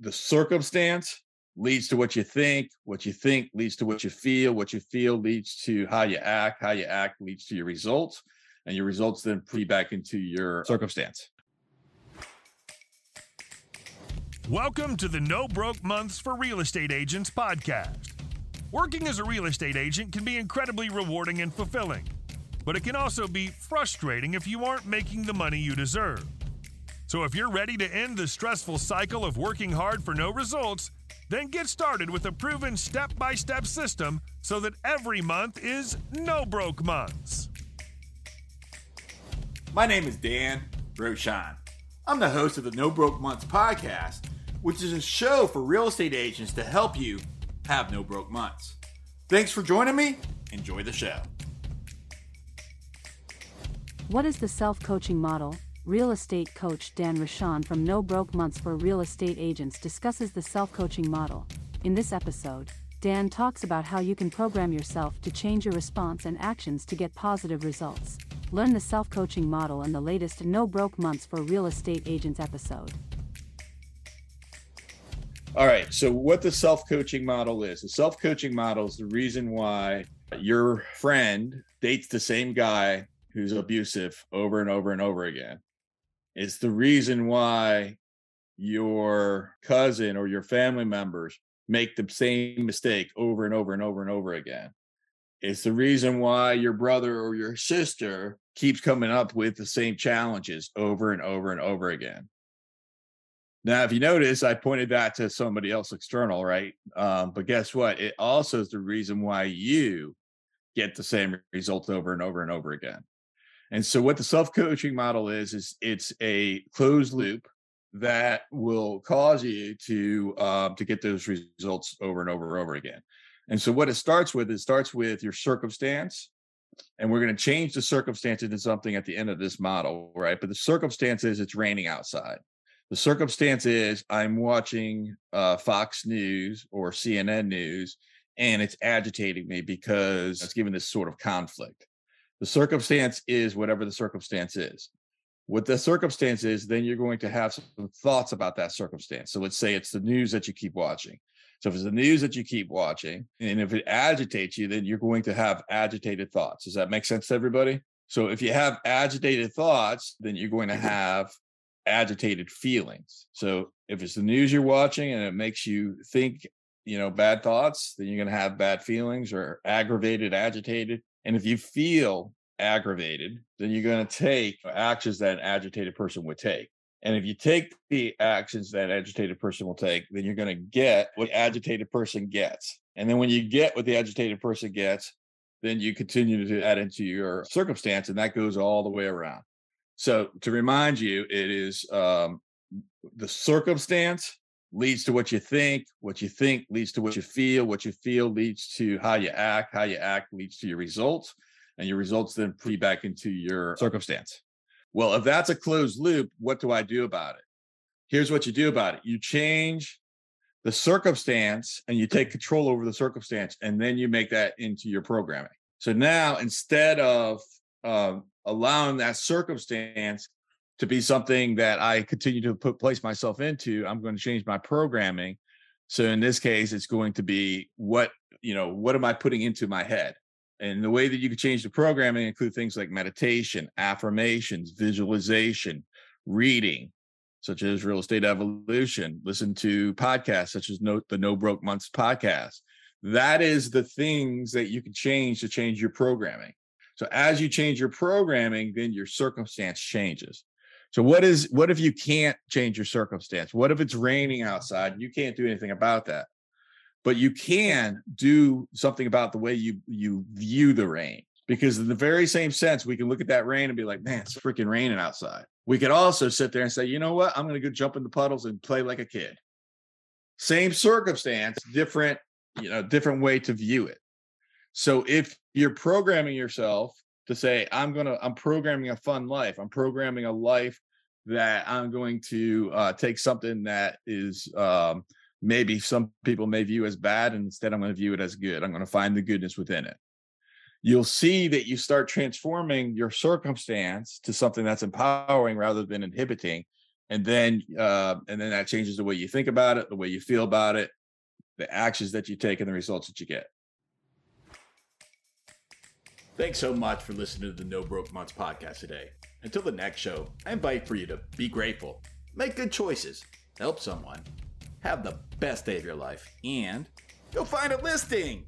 the circumstance leads to what you think, what you think leads to what you feel, what you feel leads to how you act, how you act leads to your results, and your results then feed back into your circumstance. Welcome to the No Broke Months for Real Estate Agents podcast. Working as a real estate agent can be incredibly rewarding and fulfilling, but it can also be frustrating if you aren't making the money you deserve. So if you're ready to end the stressful cycle of working hard for no results, then get started with a proven step by step system so that every month is no broke months. My name is Dan Rochon. I'm the host of the No Broke Months podcast, which is a show for real estate agents to help you have no broke months. Thanks for joining me. Enjoy the show. What is the self coaching model? Real estate coach Dan Rochon from No Broke Months for Real Estate Agents discusses the self coaching model. In this episode, Dan talks about how you can program yourself to change your response and actions to get positive results. Learn the self coaching model in the latest No Broke Months for Real Estate Agents episode. All right. So, what the self coaching model is the self coaching model is the reason why your friend dates the same guy who's abusive over and over and over again. It's the reason why your cousin or your family members make the same mistake over and over and over and over again. It's the reason why your brother or your sister keeps coming up with the same challenges over and over and over again. Now, if you notice, I pointed that to somebody else external, right? Um, but guess what? It also is the reason why you get the same results over and over and over again. And so what the self-coaching model is is it's a closed loop that will cause you to um, to get those results over and over and over again. And so what it starts with, it starts with your circumstance, and we're going to change the circumstance into something at the end of this model, right? But the circumstance is it's raining outside. The circumstance is I'm watching uh, Fox News or CNN News, and it's agitating me because it's giving this sort of conflict. The circumstance is whatever the circumstance is. What the circumstance is, then you're going to have some thoughts about that circumstance. So let's say it's the news that you keep watching. So if it's the news that you keep watching, and if it agitates you, then you're going to have agitated thoughts. Does that make sense to everybody? So if you have agitated thoughts, then you're going to mm-hmm. have agitated feelings. So if it's the news you're watching and it makes you think, you know, bad thoughts, then you're going to have bad feelings or aggravated, agitated. And if you feel aggravated, then you're going to take actions that an agitated person would take. And if you take the actions that an agitated person will take, then you're going to get what agitated person gets. And then when you get what the agitated person gets, then you continue to add into your circumstance, and that goes all the way around. So to remind you, it is um, the circumstance leads to what you think, what you think leads to what you feel, what you feel leads to how you act, how you act leads to your results, and your results then feed back into your circumstance. Well, if that's a closed loop, what do I do about it? Here's what you do about it you change the circumstance and you take control over the circumstance, and then you make that into your programming. So now instead of um, allowing that circumstance to be something that I continue to put place myself into, I'm going to change my programming. So in this case, it's going to be what, you know, what am I putting into my head? And the way that you can change the programming include things like meditation, affirmations, visualization, reading, such as Real Estate Evolution, listen to podcasts such as no, the No Broke Months podcast. That is the things that you can change to change your programming. So as you change your programming, then your circumstance changes. So what is what if you can't change your circumstance? What if it's raining outside and you can't do anything about that? But you can do something about the way you you view the rain. Because in the very same sense, we can look at that rain and be like, man, it's freaking raining outside. We could also sit there and say, you know what? I'm to go jump in the puddles and play like a kid. Same circumstance, different, you know, different way to view it. So if you're programming yourself to say, I'm going to, I'm programming a fun life, I'm programming a life that I'm going to uh, take something that is um, maybe some people may view as bad, and instead I'm going to view it as good. I'm going to find the goodness within it. You'll see that you start transforming your circumstance to something that's empowering rather than inhibiting. and then uh, and then that changes the way you think about it, the way you feel about it, the actions that you take, and the results that you get. Thanks so much for listening to the No Broke Months podcast today. Until the next show, I invite for you to be grateful, make good choices, help someone, have the best day of your life, and go find a listing.